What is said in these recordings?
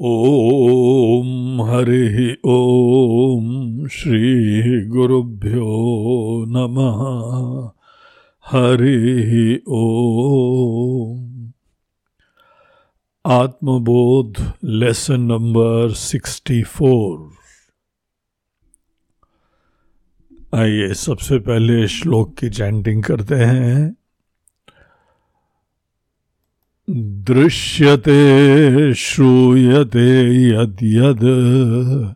ॐ हरिः ॐ श्रीगुरुभ्यो नमः। हरिः ॐ। आत्मबोध लेसन नंबर सिक्सटी फोर। आइए, सबसे पहले श्लोक की चैंटिंग करते हैं। दृश्यते श्रूयते यद्यद्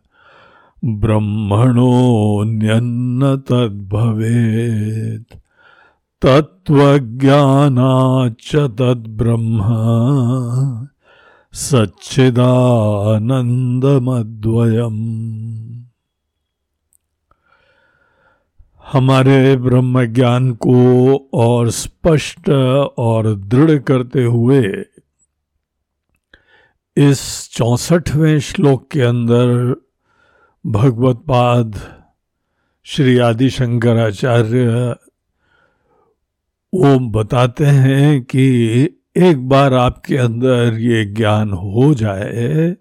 ब्रह्मणोऽन्यन्न तद्भवेत्। तत्त्वज्ञानाच्च तद्ब्रह्म। सच्चिदानन्दमद्वयम्। हमारे ब्रह्म ज्ञान को और स्पष्ट और दृढ़ करते हुए इस चौसठवें श्लोक के अंदर भगवत पाद श्री आदि शंकराचार्य वो बताते हैं कि एक बार आपके अंदर ये ज्ञान हो जाए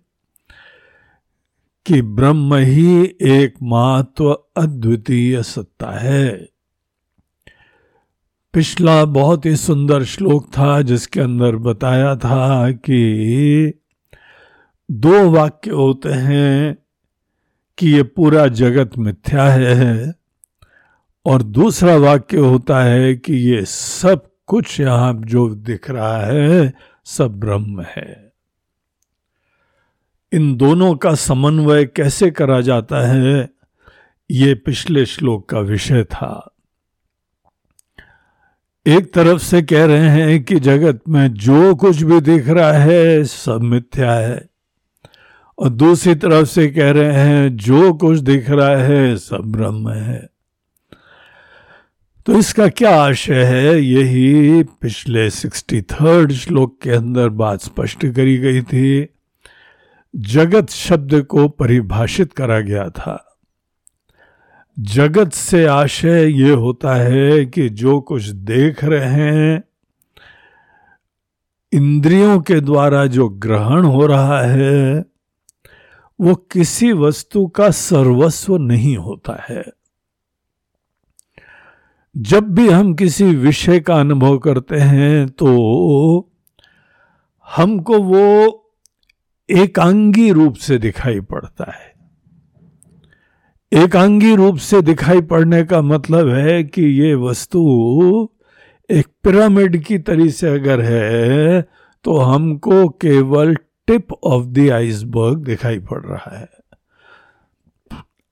कि ब्रह्म ही एकमात्र अद्वितीय सत्ता है। पिछला बहुत ही सुंदर श्लोक था, जिसके अंदर बताया था कि दो वाक्य होते हैं कि ये पूरा जगत मिथ्या है और दूसरा वाक्य होता है कि ये सब कुछ यहाँ जो दिख रहा है, सब ब्रह्म है। इन दोनों का समन्वय कैसे करा जाता है, ये पिछले श्लोक का विषय था। एक तरफ़ से कह रहे हैं कि जगत में जो कुछ भी दिख रहा है, सब मिथ्या है। और दूसरी तरफ़ से कह रहे हैं, जो कुछ दिख रहा है, सब ब्रह्म है। तो इसका क्या आशय है? यही पिछले सिक्सटी थर्ड श्लोक के अंदर बात स्पष्ट करी गई थी। जगत शब्द को परिभाषित करा गया था। जगत से आशय ये होता है कि जो कुछ देख रहे हैं, इंद्रियों के द्वारा जो ग्रहण हो रहा है, वो किसी वस्तु का सर्वस्व नहीं होता है। जब भी हम किसी विषय का अनुभव करते हैं तो हमको वो एकांगी रूप से दिखाई पड़ता है। एकांगी रूप से दिखाई पड़ने का मतलब है कि ये वस्तु एक पिरामिड की तरी से अगर है तो हमको केवल टिप ऑफ़ द आइसबर्ग दिखाई पड़ रहा है।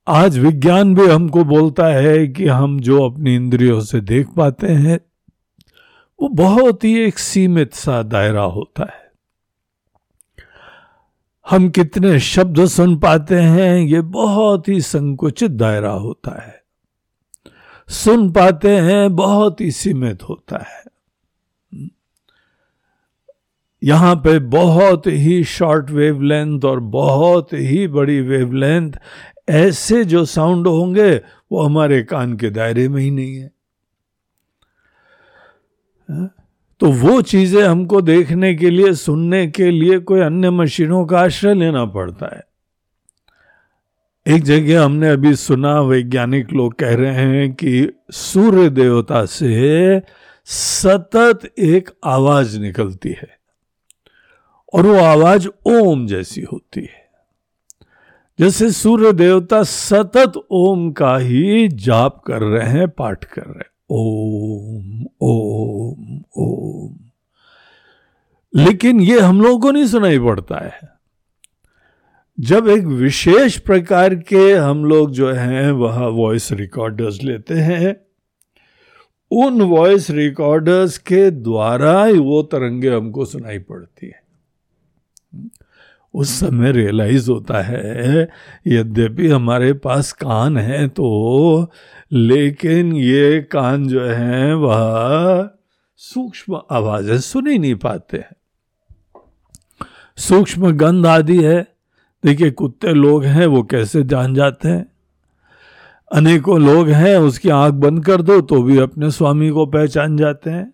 आज विज्ञान भी हमको बोलता है कि हम जो अपनी इंद्रियों से देख पाते हैं, वो बहुत ही एक सीमित सा दायरा होता है। हम कितने शब्द सुन पाते हैं, ये बहुत ही संकुचित दायरा होता है। सुन पाते हैं, बहुत ही सीमित होता है। यहाँ पे बहुत ही शॉर्ट वेवलेंथ और बहुत ही बड़ी वेवलेंथ ऐसे जो साउंड होंगे, वो हमारे कान के दायरे में ही नहीं है। हाँ? तो वो चीज़ें हमको देखने के लिए, सुनने के लिए कोई अन्य मशीनों का आश्रय लेना पड़ता है। एक जगह हमने अभी सुना, वैज्ञानिक लोग कह रहे हैं कि सूर्य देवता से सतत एक आवाज़ निकलती है और वो आवाज़ ओम जैसी होती है। जैसे सूर्य देवता सतत ओम का ही जाप कर रहे हैं, पाठ कर रहे हैं। ओम ओम ओम। लेकिन ये हम लोगों को नहीं सुनाई पड़ता है। जब एक विशेष प्रकार के हम लोग जो हैं, वह वॉइस रिकॉर्डर्स लेते हैं, उन वॉइस रिकॉर्डर्स के द्वारा ही वो तरंगे हमको सुनाई पड़ती है। उस समय रियलाइज़ होता है, यद्यपि हमारे पास कान है तो लेकिन ये कान जो है, वह सूक्ष्म आवाज़ें सुन ही नहीं पाते हैं। सूक्ष्म गंध आदि है। देखिए, कुत्ते लोग हैं, वो कैसे जान जाते हैं? अनेकों लोग हैं, उसकी आँख बंद कर दो तो भी अपने स्वामी को पहचान जाते हैं।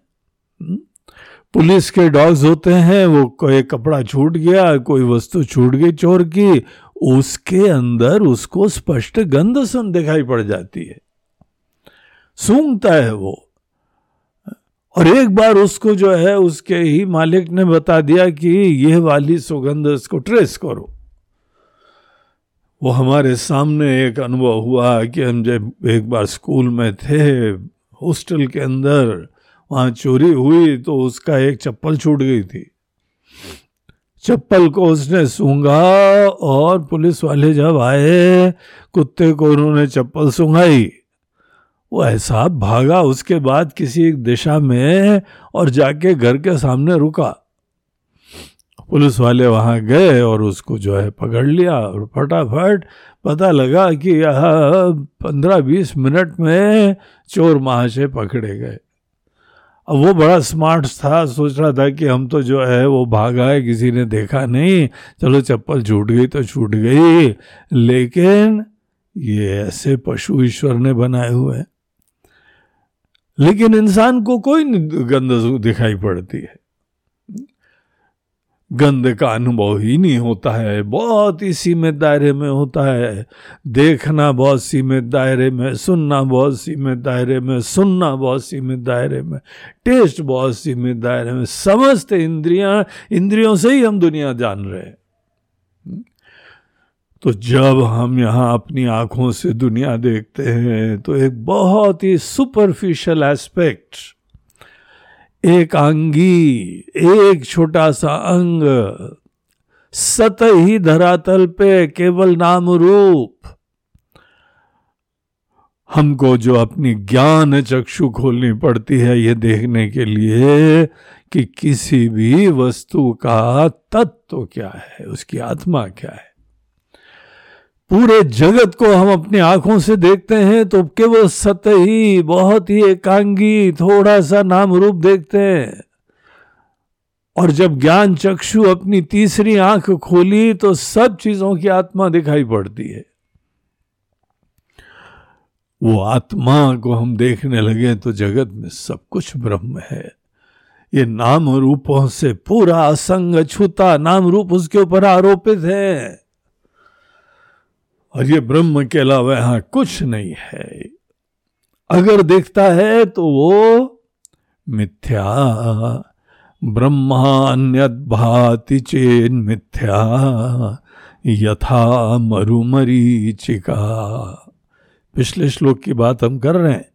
हम्म? पुलिस के डॉग्स होते हैं, वो कोई कपड़ा छूट गया, कोई वस्तु छूट गई चोर की, उसके अंदर उसको स्पष्ट गंध सुन दिखाई पड़ जाती है। सूंघता है वो। और एक बार उसको जो है, उसके ही मालिक ने बता दिया कि यह वाली सुगंध इसको ट्रेस करो। वो हमारे सामने एक अनुभव हुआ कि हम जब एक बार स्कूल में थे, हॉस्टल के अंदर वहाँ चोरी हुई तो उसका एक चप्पल छूट गई थी। चप्पल को उसने सूंघा और पुलिस वाले जब आए, कुत्ते को उन्होंने चप्पल सूंघाई। वो ऐसा भागा, उसके बाद किसी एक दिशा में और जाके घर के सामने रुका। पुलिस वाले वहाँ गए और उसको जो है पकड़ लिया और फटाफट पता लगा कि यह पंद्रह बीस मिनट में चोर महाशय पकड़े गए। अब वो बड़ा स्मार्ट था, सोच रहा था कि हम तो जो है वो भागा है, किसी ने देखा नहीं। चलो चप्पल छूट गई तो छूट गई। लेकिन ये ऐसे पशु ईश्वर ने बनाए हुए हैं। लेकिन इंसान को कोई गंद दिखाई पड़ती है। गंध का अनुभव ही नहीं होता है। बहुत ही सीमित दायरे में होता है। देखना बहुत सीमित दायरे में, सुनना बहुत सीमित दायरे में, सुनना बहुत सीमित दायरे में, टेस्ट बहुत सीमित दायरे में। समस्त इंद्रियाँ, इंद्रियों से ही हम दुनिया जान रहे हैं। तो जब हम यहाँ अपनी आँखों से दुनिया देखते हैं तो एक बहुत ही सुपरफिशियल एस्पेक्ट एक अंगी, एक छोटा सा अंग। सत ही धरातल पे केवल नाम रूप। हमको जो अपनी ज्ञान चक्षु खोलनी पड़ती है ये देखने के लिए कि किसी भी वस्तु का तत्व तो क्या है, उसकी आत्मा क्या है। पूरे जगत को हम अपनी आँखों से देखते हैं तो केवल सतही, बहुत ही एकांगी, थोड़ा सा नाम रूप देखते हैं। और जब ज्ञान चक्षु अपनी तीसरी आँख खोली तो सब चीज़ों की आत्मा दिखाई पड़ती है। वो आत्मा को हम देखने लगे तो जगत में सब कुछ ब्रह्म है। ये नाम रूपों से पूरा असंग छूता, नाम रूप उसके ऊपर आरोपित है। और ये ब्रह्म के अलावा यहाँ कुछ नहीं है। अगर देखता है तो वो मिथ्या। ब्रह्मा अन्य भाति चेन मिथ्या। यथा मरुमरीचिका। पिछले श्लोक की बात हम कर रहे हैं।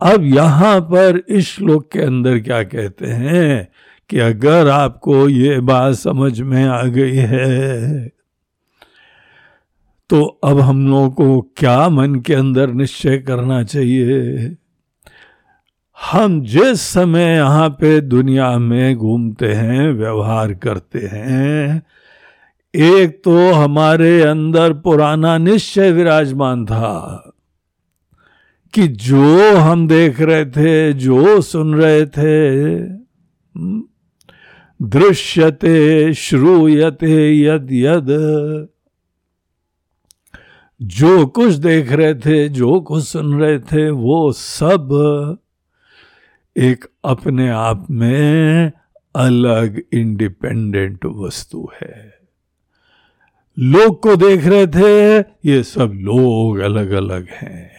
अब यहाँ पर इस श्लोक के अंदर क्या कहते हैं कि अगर आपको ये बात समझ में आ गई है तो अब हम लोगों को क्या मन के अंदर निश्चय करना चाहिए? हम जिस समय यहाँ पे दुनिया में घूमते हैं, व्यवहार करते हैं, एक तो हमारे अंदर पुराना निश्चय विराजमान था कि जो हम देख रहे थे, जो सुन रहे थे, दृश्यते, श्रूयते यद यद जो कुछ देख रहे थे, जो कुछ सुन रहे थे, वो सब एक अपने आप में अलग इंडिपेंडेंट वस्तु है। लोग को देख रहे थे, ये सब लोग अलग अलग हैं।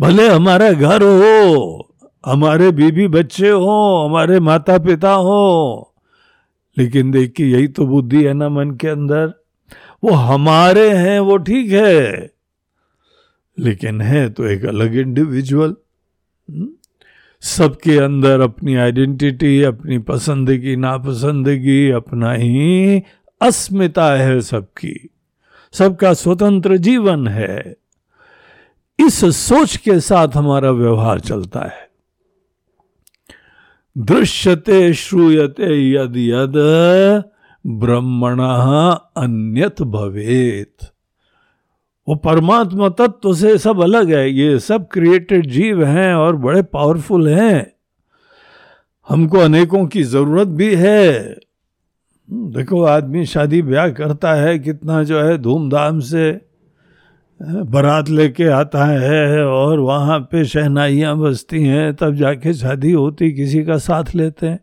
भले हमारा घर हो, हमारे बीबी बच्चे हो, हमारे माता पिता हो, लेकिन देखिए, यही तो बुद्धि है ना मन के अंदर। वो हमारे हैं, वो ठीक है। लेकिन है तो एक अलग इंडिविजुअल हम्म? सबके अंदर अपनी आइडेंटिटी अपनी पसंदगी, नापसंदगी, अपना ही अस्मिता है सबकी। सबका स्वतंत्र जीवन है। इस सोच के साथ हमारा व्यवहार चलता है। दृश्यते, श्रूयते, यद यद ब्रह्मण अन्यत भवेत। वो परमात्मा तत्व से सब अलग है, ये सब क्रिएटेड जीव हैं और बड़े पावरफुल हैं। हमको अनेकों की ज़रूरत भी है। देखो, आदमी शादी ब्याह करता है, कितना जो है धूमधाम से बारात लेके आता है और वहाँ पे शहनाइयाँ बजती हैं, तब जाके शादी होती, किसी का साथ लेते हैं।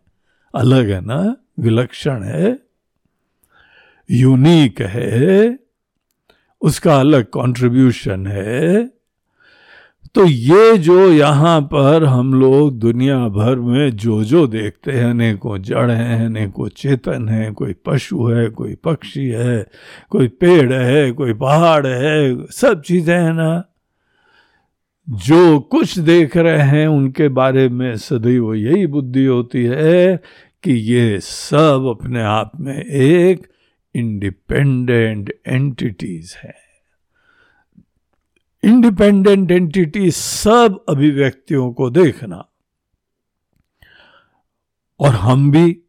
अलग है ना? विलक्षण है। यूनिक है, उसका अलग कंट्रीब्यूशन है। तो ये जो यहाँ पर हम लोग दुनिया भर में जो जो देखते हैं, अनेकों जड़ हैं, अनेकों चेतन है, कोई पशु है, कोई पक्षी है, कोई पेड़ है, कोई पहाड़ है, सब चीज़ें हैं ना। जो कुछ देख रहे हैं, उनके बारे में सदैव यही बुद्धि होती है कि ये सब अपने आप में एक इंडिपेंडेंट एंटिटीज है। इंडिपेंडेंट एंटिटी सब अभिव्यक्तियों को देखना। और हम भी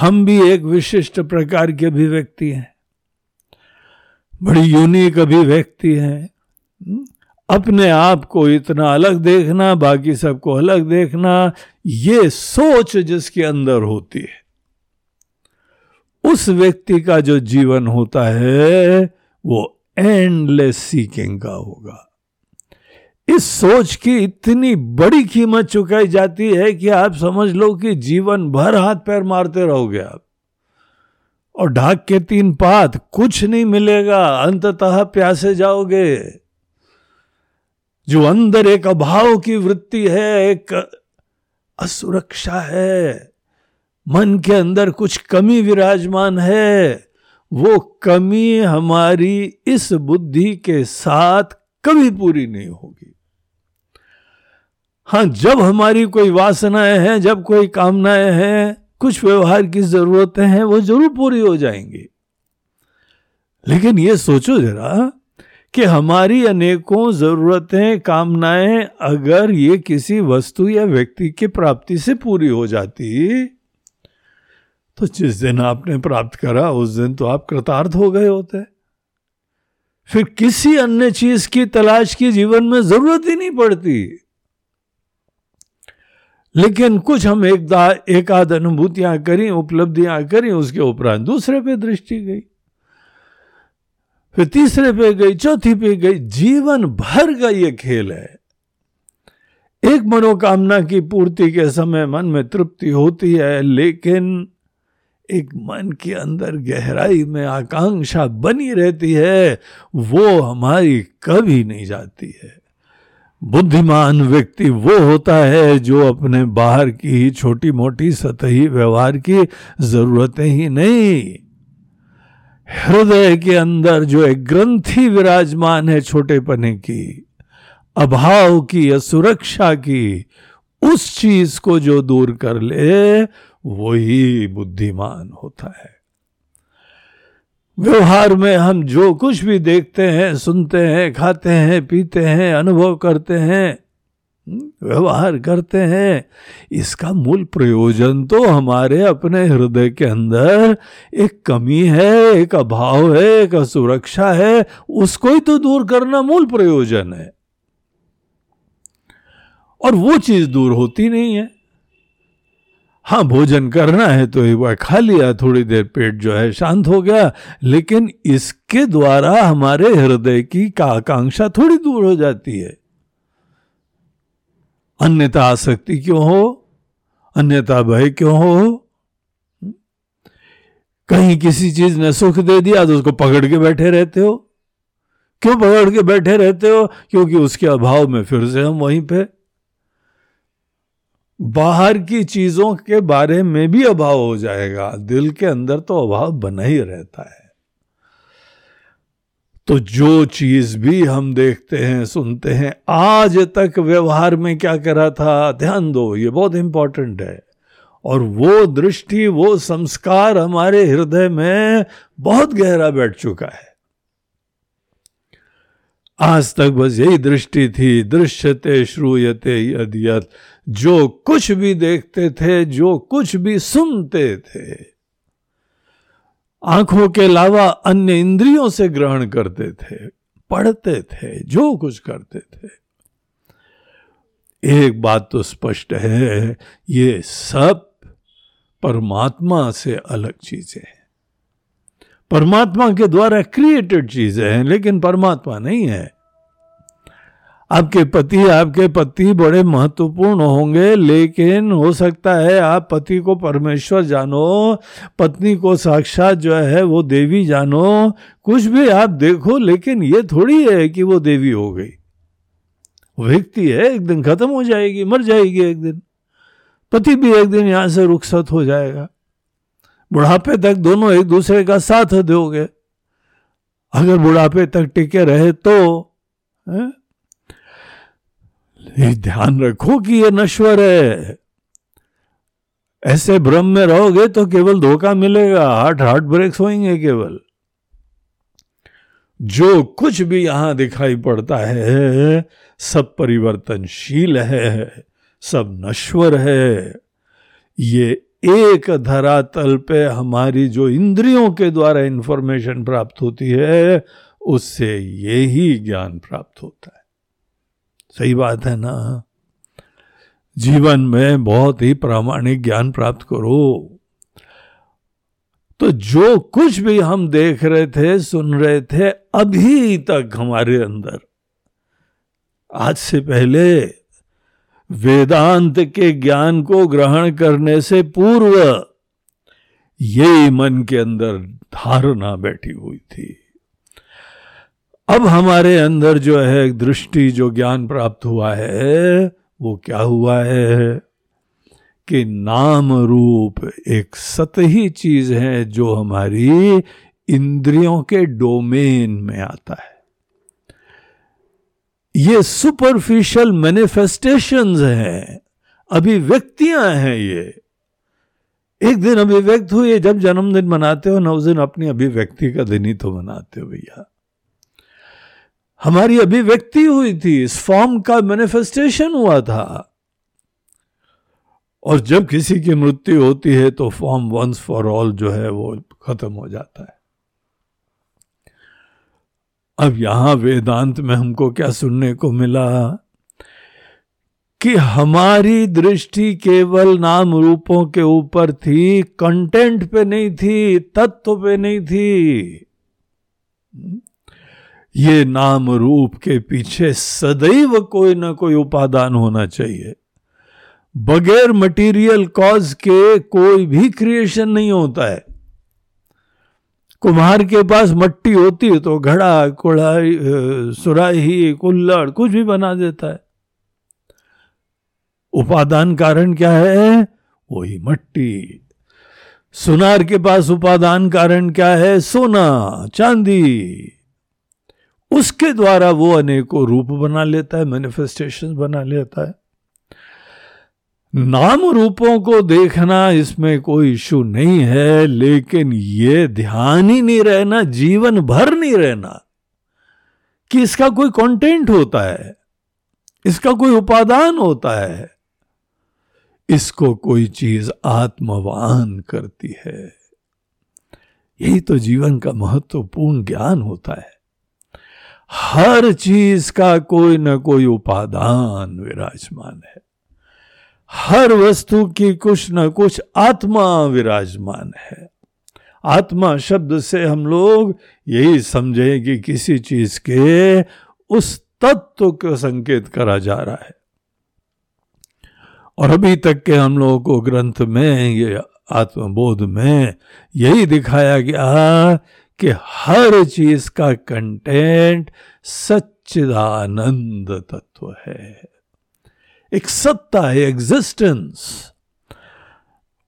हम भी एक विशिष्ट प्रकार की अभिव्यक्ति हैं। बड़ी यूनिक अभिव्यक्ति है। हम्म? अपने आप को इतना अलग देखना, बाकी सबको अलग देखना, ये सोच जिसके अंदर होती है। उस व्यक्ति का जो जीवन होता है, वो एंडलेस सीकिंग का होगा। इस सोच की इतनी बड़ी कीमत चुकाई जाती है कि आप समझ लो कि जीवन भर हाथ पैर मारते रहोगे आप। और ढाक के तीन पात, कुछ नहीं मिलेगा, अंततः प्यासे जाओगे। जो अंदर एक अभाव की वृत्ति है, एक असुरक्षा है। मन के अंदर कुछ कमी विराजमान है, वो कमी हमारी इस बुद्धि के साथ कभी पूरी नहीं होगी। हाँ जब हमारी कोई वासनाएँ हैं, जब कोई कामनाएँ हैं, कुछ व्यवहार की जरूरतें हैं, वो ज़रूर पूरी हो जाएँगी। लेकिन ये सोचो जरा कि हमारी अनेकों जरूरतें, कामनाएँ अगर ये किसी वस्तु या व्यक्ति की प्राप्ति से पूरी हो जाती तो जिस दिन आपने प्राप्त करा, उस दिन तो आप कृतार्थ हो गए होते। फिर किसी अन्य चीज़ की तलाश की जीवन में ज़रूरत ही नहीं पड़ती। लेकिन कुछ हम एक एक आध अनुभूतियाँ करी, उपलब्धियाँ करी, उसके उपरांत दूसरे पे दृष्टि गई। फिर तीसरे पे गई, चौथी पे गई, जीवन भर का ये खेल है। एक मनोकामना की पूर्ति के समय मन में तृप्ति होती है, लेकिन एक मन के अंदर गहराई में आकांक्षा बनी रहती है, वो हमारी कभी नहीं जाती है। बुद्धिमान व्यक्ति वो होता है जो अपने बाहर की ही छोटी मोटी सतही व्यवहार की जरूरतें ही नहीं। हृदय के अंदर जो एक ग्रंथि विराजमान है छोटे पने की, अभाव की या सुरक्षा की, उस चीज़ को जो दूर कर ले वही बुद्धिमान होता है। व्यवहार में हम जो कुछ भी देखते हैं सुनते हैं खाते हैं पीते हैं अनुभव करते हैं हम्म, व्यवहार करते हैं इसका मूल प्रयोजन तो हमारे अपने हृदय के अंदर एक कमी है एक अभाव है एक असुरक्षा है उसको ही तो दूर करना मूल प्रयोजन है। और वो चीज़ दूर होती नहीं है। हाँ भोजन करना है तो एक बार खा लिया, थोड़ी देर पेट जो है शांत हो गया। लेकिन इसके द्वारा हमारे हृदय की आकांक्षा थोड़ी दूर हो जाती है। अन्यथा आसक्ति क्यों हो? अन्यता भय क्यों हो? कहीं किसी चीज़ ने सुख दे दिया तो उसको पकड़ के बैठे रहते हो। क्यों पकड़ के बैठे रहते हो? क्योंकि उसके अभाव में फिर से हम वहीं पे बाहर की चीज़ों के बारे में भी अभाव हो जाएगा। दिल के अंदर तो अभाव बना ही रहता है। तो जो चीज़ भी हम देखते हैं, सुनते हैं, आज तक व्यवहार में क्या करा था, ध्यान दो, ये बहुत इंपॉर्टेंट है। और वो दृष्टि, वो संस्कार हमारे हृदय में बहुत गहरा बैठ चुका है। आज तक बस यही दृष्टि थी, दृश्यते, श्रूयते, यद यद। जो कुछ भी देखते थे, जो कुछ भी सुनते थे, आँखों के अलावा अन्य इंद्रियों से ग्रहण करते थे, पढ़ते थे, जो कुछ करते थे। एक बात तो स्पष्ट है, ये सब परमात्मा से अलग चीज़ें हैं। परमात्मा के द्वारा क्रिएटेड चीज़ें हैं, लेकिन परमात्मा नहीं है। आपके पति आपके पति बड़े महत्वपूर्ण होंगे, लेकिन हो सकता है आप पति को परमेश्वर जानो, पत्नी को साक्षात जो है वो देवी जानो। कुछ भी आप देखो, लेकिन ये थोड़ी है कि वो देवी हो गई। व्यक्ति है, एक दिन खत्म हो जाएगी, मर जाएगी एक दिन। पति भी एक दिन यहाँ से रुखसत हो जाएगा। बुढ़ापे तक दोनों एक दूसरे का साथ दोगे। अगर बुढ़ापे तक टिके रहे तो? ध्यान रखो कि ये नश्वर है। ऐसे भ्रम में रहोगे तो केवल धोखा मिलेगा, हार्ट हार्ट ब्रेक्स होंगे केवल। जो कुछ भी यहाँ दिखाई पड़ता है, सब परिवर्तनशील है, सब नश्वर है। ये एक धरातल पे हमारी जो इंद्रियों के द्वारा इंफॉर्मेशन प्राप्त होती है, उससे यही ज्ञान प्राप्त होता है। सही बात है ना? जीवन में बहुत ही प्रामाणिक ज्ञान प्राप्त करो। तो जो कुछ भी हम देख रहे थे, सुन रहे थे, अभी तक हमारे अंदर। आज से पहले वेदांत के ज्ञान को ग्रहण करने से पूर्व ये मन के अंदर धारणा बैठी हुई थी। अब हमारे अंदर जो है, दृष्टि जो ज्ञान प्राप्त हुआ है, वो क्या हुआ है कि नाम रूप एक सतही चीज़ है जो हमारी इंद्रियों के डोमेन में आता है। ये सुपरफिशियल मैनिफेस्टेशंस हैं, अभिव्यक्तियाँ हैं ये। एक दिन अभिव्यक्त हुई जब जन्मदिन मनाते हो ना उस दिन अपनी अभिव्यक्ति का दिन ही तो मनाते हो भैया। हमारी अभिव्यक्ति हुई थी, इस फॉर्म का मैनिफेस्टेशन हुआ था। और जब किसी की मृत्यु होती है तो फॉर्म वंस फॉर ऑल जो है, वो खत्म हो जाता है। अब यहाँ वेदांत में हमको क्या सुनने को मिला? कि हमारी दृष्टि केवल नाम रूपों के ऊपर थी कंटेंट पे नहीं थी, तत्व पे नहीं थी। ये नाम रूप के पीछे सदैव कोई ना कोई उपादान होना चाहिए। बगैर मटेरियल कॉज के कोई भी क्रिएशन नहीं होता है। कुम्हार के पास मट्टी होती है तो घड़ा कुड़ाई सुराही, कुल्लड़ कुछ भी बना देता है। उपादान कारण क्या है? वही मट्टी। सुनार के पास उपादान कारण क्या है? सोना, चांदी। उसके द्वारा वो अनेकों रूप बना लेता है मैनिफेस्टेशन बना लेता है। नाम रूपों को देखना इसमें कोई इशू नहीं है, लेकिन ये ध्यान ही नहीं रहना, जीवन भर नहीं रहना कि इसका कोई कंटेंट होता है, इसका कोई उपादान होता है। इसको कोई चीज़ आत्मवान करती है। यही तो जीवन का महत्वपूर्ण ज्ञान होता है। हर चीज़ का कोई ना कोई उपादान विराजमान है। हर वस्तु की कुछ न कुछ आत्मा विराजमान है। आत्मा शब्द से हम लोग यही समझे कि किसी चीज़ के उस तत्व को संकेत करा जा रहा है। और अभी तक के हम लोगों को ग्रंथ में, ये आत्मबोध में यही दिखाया गया कि हर चीज़ का कंटेंट सच्चिदानंद तत्व है। एक सत्ता है एग्जिस्टेंस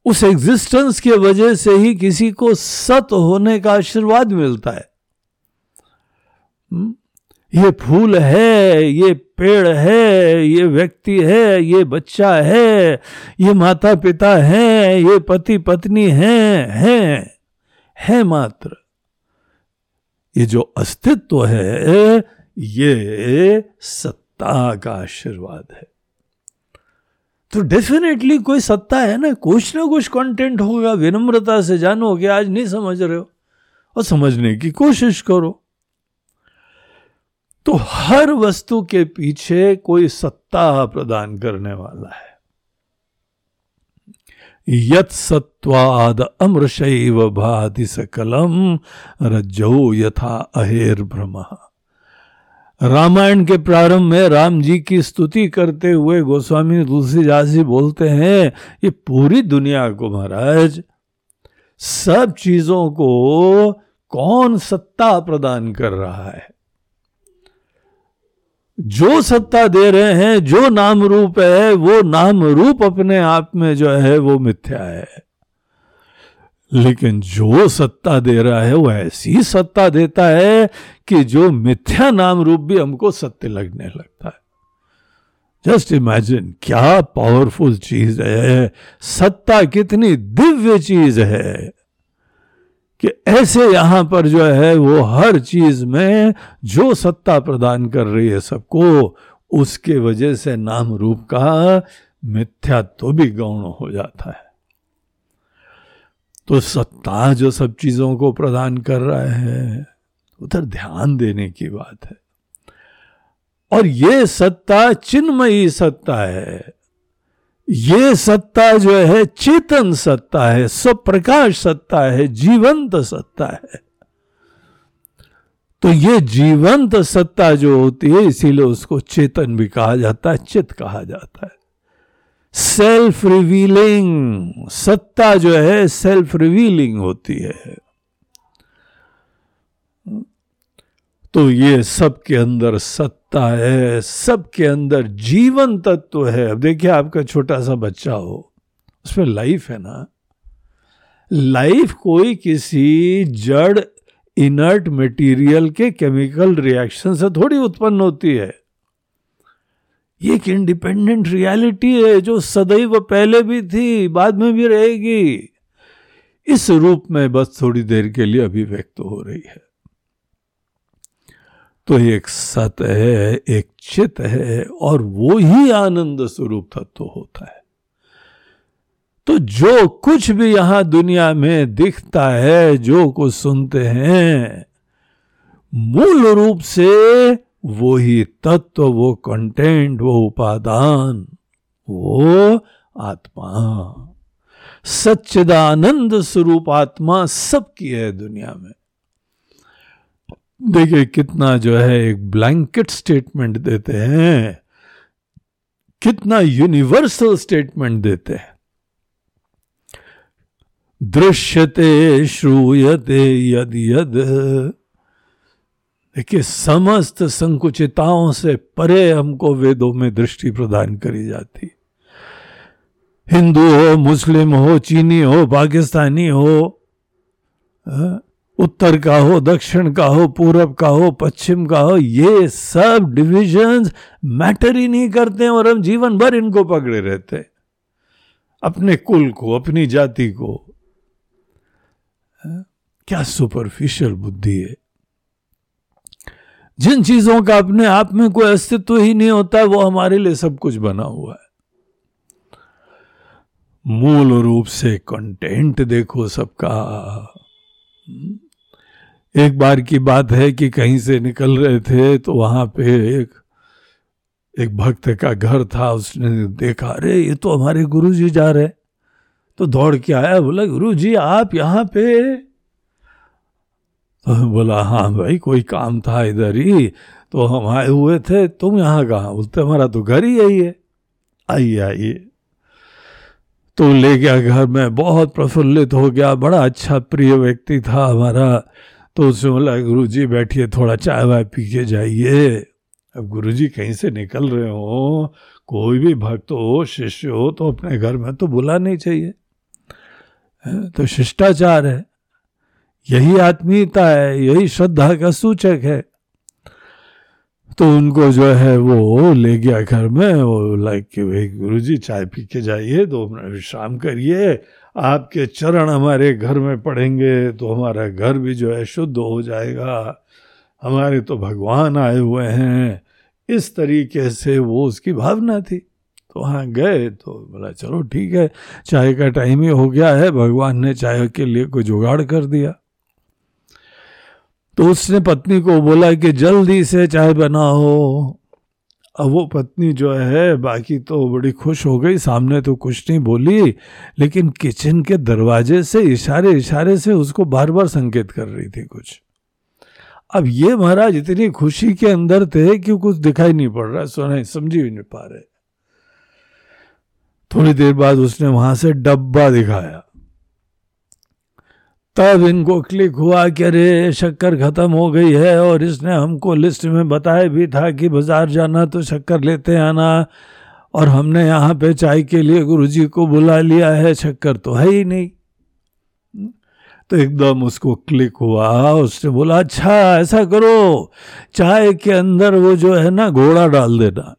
उस एग्जिस्टेंस के वजह से ही किसी को सत होने का आशीर्वाद मिलता है। हम्म? ये फूल है, ये पेड़ है, ये व्यक्ति है, ये बच्चा है, ये माता पिता है, ये पति पत्नी है, हैं, है मात्र। ये जो अस्तित्व है, ये सत्ता का आशीर्वाद है। तो डेफिनेटली कोई सत्ता है ना, कुछ ना कुछ कंटेंट होगा, विनम्रता से जानो कि आज नहीं समझ रहे हो, और समझने की कोशिश करो। तो हर वस्तु के पीछे कोई सत्ता प्रदान करने वाला है। यत सत्वाद अमृशैव भाति सकलम, रज्जो यथा अहेर भ्रम रामायण के प्रारंभ में राम जी की स्तुति करते हुए गोस्वामी तुलसीदास जी बोलते हैं, ये पूरी दुनिया को महाराज, सब चीज़ों को कौन सत्ता प्रदान कर रहा है? जो सत्ता दे रहे हैं, जो नाम रूप है, वो नाम रूप अपने आप में जो है, वो मिथ्या है। लेकिन जो सत्ता दे रहा है, वो ऐसी सत्ता देता है कि जो मिथ्या नाम रूप भी हमको सत्य लगने लगता है। जस्ट इमेजिन क्या पावरफुल चीज़ है। सत्ता कितनी दिव्य चीज़ है कि ऐसे यहाँ पर जो है, वो हर चीज़ में जो सत्ता प्रदान कर रही है सबको, उसके वजह से नाम रूप का मिथ्यात्व तो भी गौण हो जाता है। तो सत्ता जो सब चीज़ों को प्रदान कर रहा है, उधर ध्यान देने की बात है। और ये सत्ता चिन्मयी सत्ता है। ये सत्ता जो है, चेतन सत्ता है, स्वप्रकाश सत्ता है, जीवंत सत्ता है। तो ये जीवंत सत्ता जो होती है, इसीलिए उसको चेतन भी कहा जाता है चित कहा जाता है। सेल्फ रिवीलिंग सत्ता जो है सेल्फ रिवीलिंग होती है। तो ये सबके अंदर सत्ता है, सबके अंदर जीवन तत्व है। अब देखिए, आपका छोटा सा बच्चा हो, उसमें लाइफ है ना। लाइफ कोई किसी जड़ इनर्ट मटेरियल के केमिकल रिएक्शन से थोड़ी उत्पन्न होती है। ये एक इंडिपेंडेंट रियलिटी है जो सदैव पहले भी थी, बाद में भी रहेगी। इस रूप में बस थोड़ी देर के लिए अभिव्यक्त हो रही है। तो एक सत है, एक चित है, और वो ही आनंद स्वरूप तत्व होता है। तो जो कुछ भी यहाँ दुनिया में दिखता है, जो कुछ सुनते हैं, मूल रूप से वो ही तत्व, वो कंटेंट वो उपादान, वो आत्मा। सच्चिदानंद स्वरूप आत्मा सबकी है दुनिया में। देखिए, कितना जो है एक ब्लैंकेट स्टेटमेंट देते हैं, कितना यूनिवर्सल स्टेटमेंट देते हैं। दृश्यते, श्रूयते, यद यद। देखिए, समस्त संकुचिताओं से परे हमको वेदों में दृष्टि प्रदान करी जाती। हिंदू हो, मुस्लिम हो, चीनी हो, पाकिस्तानी हो हाँ? उत्तर का हो, दक्षिण का हो, पूरब का हो, पश्चिम का हो, ये सब डिविजन्स मैटर ही नहीं करते और हम जीवन भर इनको पकड़े रहते अपने कुल को, अपनी जाति को। क्या सुपरफिशियल बुद्धि है। जिन चीज़ों का अपने आप में कोई अस्तित्व ही नहीं होता, वो हमारे लिए सब कुछ बना हुआ है। मूल रूप से कंटेंट देखो सबका। एक बार की बात है कि कहीं से निकल रहे थे तो वहाँ पे एक एक भक्त का घर था, उसने देखा, अरे, ये तो हमारे गुरु जी जा रहे तो दौड़ के आया, बोला गुरु जी आप यहाँ पे तो बोला हाँ भाई, कोई काम था इधर ही तो हम आए हुए थे, तुम यहाँ कहाँ? बोलते, हमारा तो घर ही यही है। आइए आइए। तो ले गया घर में, बहुत प्रफुल्लित हो गया, बड़ा अच्छा प्रिय व्यक्ति था हमारा। तो उसने बोला गुरु जी बैठिए, थोड़ा चाय वाय पी के जाइए। अब गुरु जी कहीं से निकल रहे हो? कोई भी भक्त हो, शिष्य हो तो अपने घर में तो बुला नहीं चाहिए। तो शिष्टाचार है? यही आत्मीयता है, यही श्रद्धा का सूचक है। तो उनको जो है वो ले गया घर में, वो लाइक कि भाई गुरु जी चाय पी के जाइए, दो मिनट विश्राम करिए, आपके चरण हमारे घर में पड़ेंगे तो हमारा घर भी जो है शुद्ध हो जाएगा। हमारे तो भगवान आए हुए हैं। इस तरीके से वो उसकी भावना थी। तो वहाँ गए तो बोला, चलो ठीक है, चाय का टाइम ही हो गया है, भगवान ने चाय के लिए कोई जुगाड़ कर दिया। तो उसने पत्नी को बोला कि जल्दी से चाय बनाओ। अब वो पत्नी जो है, बाकी तो बड़ी खुश हो गई। सामने तो कुछ नहीं बोली, लेकिन किचन के दरवाजे से इशारे इशारे से उसको बार बार संकेत कर रही थी कुछ। अब ये महाराज इतनी खुशी के अंदर थे कि कुछ दिखाई नहीं पड़ रहा, सुना समझी भी नहीं पा रहे। थोड़ी देर बाद उसने वहाँ से डब्बा दिखाया। तब इनको क्लिक हुआ कि अरे, शक्कर खत्म हो गई है और इसने हमको लिस्ट में बताया भी था कि बाज़ार जाना तो शक्कर लेते आना और हमने यहाँ पे चाय के लिए गुरुजी को बुला लिया है, शक्कर तो है ही नहीं। तो एकदम उसको क्लिक हुआ, उसने बोला अच्छा ऐसा करो, चाय के अंदर वो जो है ना, घोड़ा डाल देना।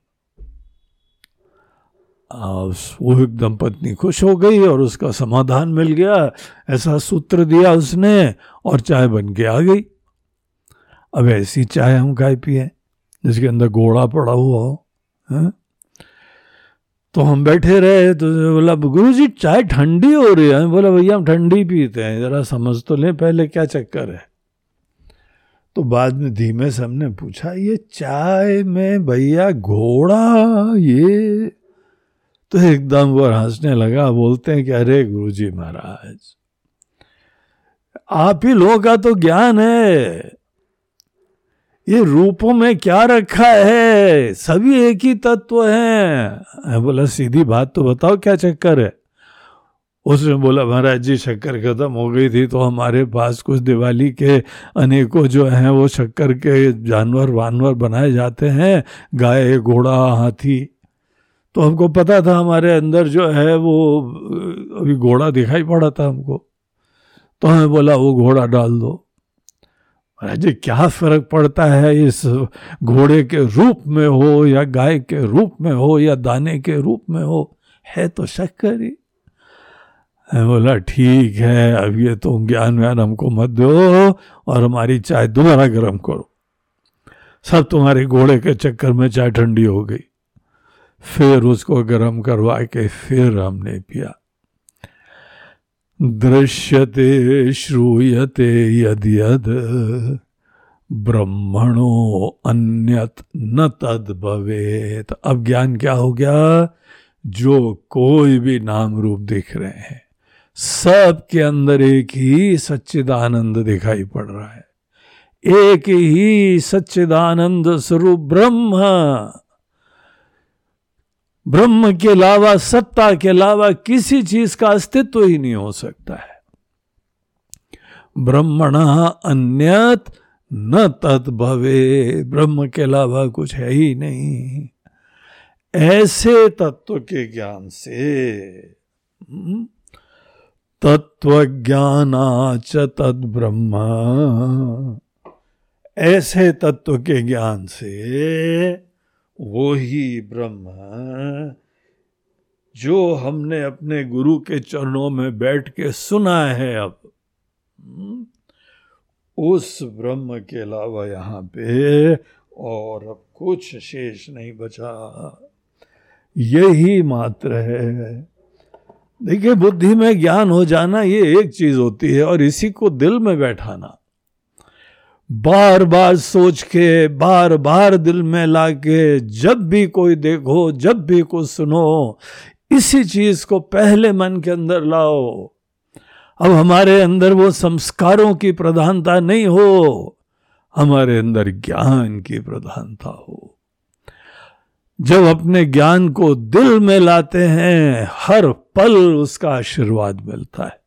वो एकदम पत्नी खुश हो गई और उसका समाधान मिल गया। ऐसा सूत्र दिया उसने और चाय बन के आ गई। अब ऐसी चाय हम खाए पिए, जिसके अंदर घोड़ा पड़ा हुआ हो, है? तो हम बैठे रहे तो बोला गुरु जी चाय ठंडी हो रही है। बोला, भैया, हम ठंडी पीते हैं, जरा समझ तो लें, पहले क्या चक्कर है? तो बाद में धीमे से हमने पूछा, ये चाय में भैया घोड़ा ये तो एकदम वो हंसने लगा, बोलते हैं कि, अरे गुरु जी महाराज, आप ही लोगों का तो ज्ञान है। ये रूपों में क्या रखा है? सभी एक ही तत्व हैं। बोला, सीधी बात तो बताओ, क्या चक्कर है? उसने बोला, महाराज जी, शक्कर खत्म हो गई थी तो हमारे पास कुछ दिवाली के अनेकों जो हैं, वो शक्कर के जानवर वानवर बनाए जाते हैं। गाय, घोड़ा, हाथी तो हमको पता था हमारे अंदर जो है वो अभी घोड़ा दिखाई पड़ा था हमको। तो हमें बोला, वो घोड़ा डाल दो। जी, क्या फ़र्क पड़ता है इस घोड़े के रूप में हो या गाय के रूप में हो या दाने के रूप में हो? है तो शक्कर ही बोला, ठीक है, अब ये तो ज्ञान व्यान हमको मत दो और हमारी चाय दोबारा गर्म करो। सब तुम्हारे घोड़े के चक्कर में चाय ठंडी हो गई। फिर उसको गर्म करवा के फिर हमने पिया। दृश्यते श्रूयते यद यद ब्रह्मणो अन्यत न तद भवेत। अब ज्ञान क्या हो गया? जो कोई भी नाम रूप दिख रहे हैं, सब के अंदर एक ही सच्चिदानंद दिखाई पड़ रहा है। एक ही सच्चिदानंद स्वरूप ब्रह्म। ब्रह्म के अलावा सत्ता के अलावा किसी चीज़ का अस्तित्व ही नहीं हो सकता है। ब्रह्मण अन्यत न तत् भवे ब्रह्म के अलावा कुछ है ही नहीं। ऐसे तत्व के ज्ञान से हम्म, तत्व ज्ञानाच तद ब्रह्म ऐसे तत्व के ज्ञान से वो ही ब्रह्म जो हमने अपने गुरु के चरणों में बैठ के सुना है अब। हम्म, उस ब्रह्म के अलावा यहाँ पे और अब कुछ शेष नहीं बचा। यही मात्र है। देखिए बुद्धि में ज्ञान हो जाना ये एक चीज़ होती है और इसी को दिल में बैठाना। बार बार सोच के बार बार दिल में लाके, जब भी कोई देखो, जब भी कुछ सुनो, इसी चीज़ को पहले मन के अंदर लाओ। अब हमारे अंदर वो संस्कारों की प्रधानता नहीं हो, हमारे अंदर ज्ञान की प्रधानता हो। जब अपने ज्ञान को दिल में लाते हैं, हर पल उसका आशीर्वाद मिलता है।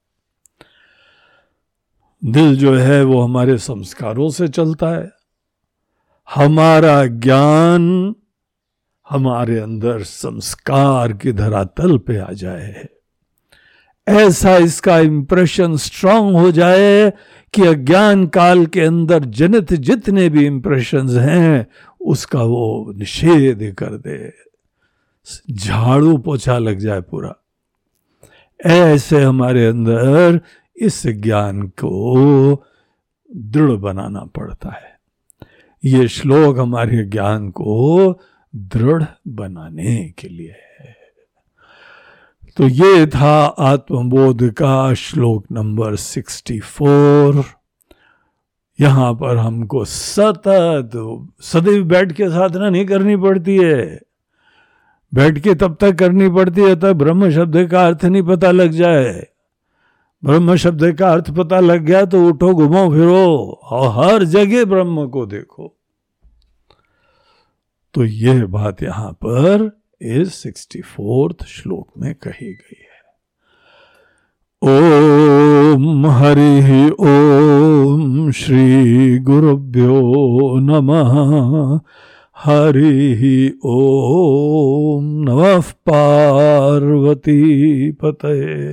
दिल जो है वो हमारे संस्कारों से चलता है। हमारा ज्ञान हमारे अंदर संस्कार की धरातल पे आ जाए ऐसा इसका इंप्रेशन स्ट्रांग हो जाए कि अज्ञान काल के अंदर जनित जितने भी इंप्रेशंस हैं, उसका वो निषेध कर दे। झाड़ू पोछा लग जाए पूरा। ऐसे हमारे अंदर इस ज्ञान को दृढ़ बनाना पड़ता है। ये श्लोक हमारे ज्ञान को दृढ़ बनाने के लिए है। तो ये था आत्मबोध का श्लोक नंबर सिक्सटी फोर। यहाँ पर हमको सतत, सदैव बैठ के साधना नहीं करनी पड़ती है। बैठ के तब तक करनी पड़ती है, तब ब्रह्म शब्द का अर्थ नहीं पता लग जाए। ब्रह्म शब्द का अर्थ पता लग गया तो उठो, घुमो, फिरो और हर जगह ब्रह्म को देखो। तो यह बात यहाँ पर इस सिक्सटी फोर्थ श्लोक में कही गई है। ओम हरि ओम श्री गुरुभ्यो नमः। हरि ओम नमः पार्वती पते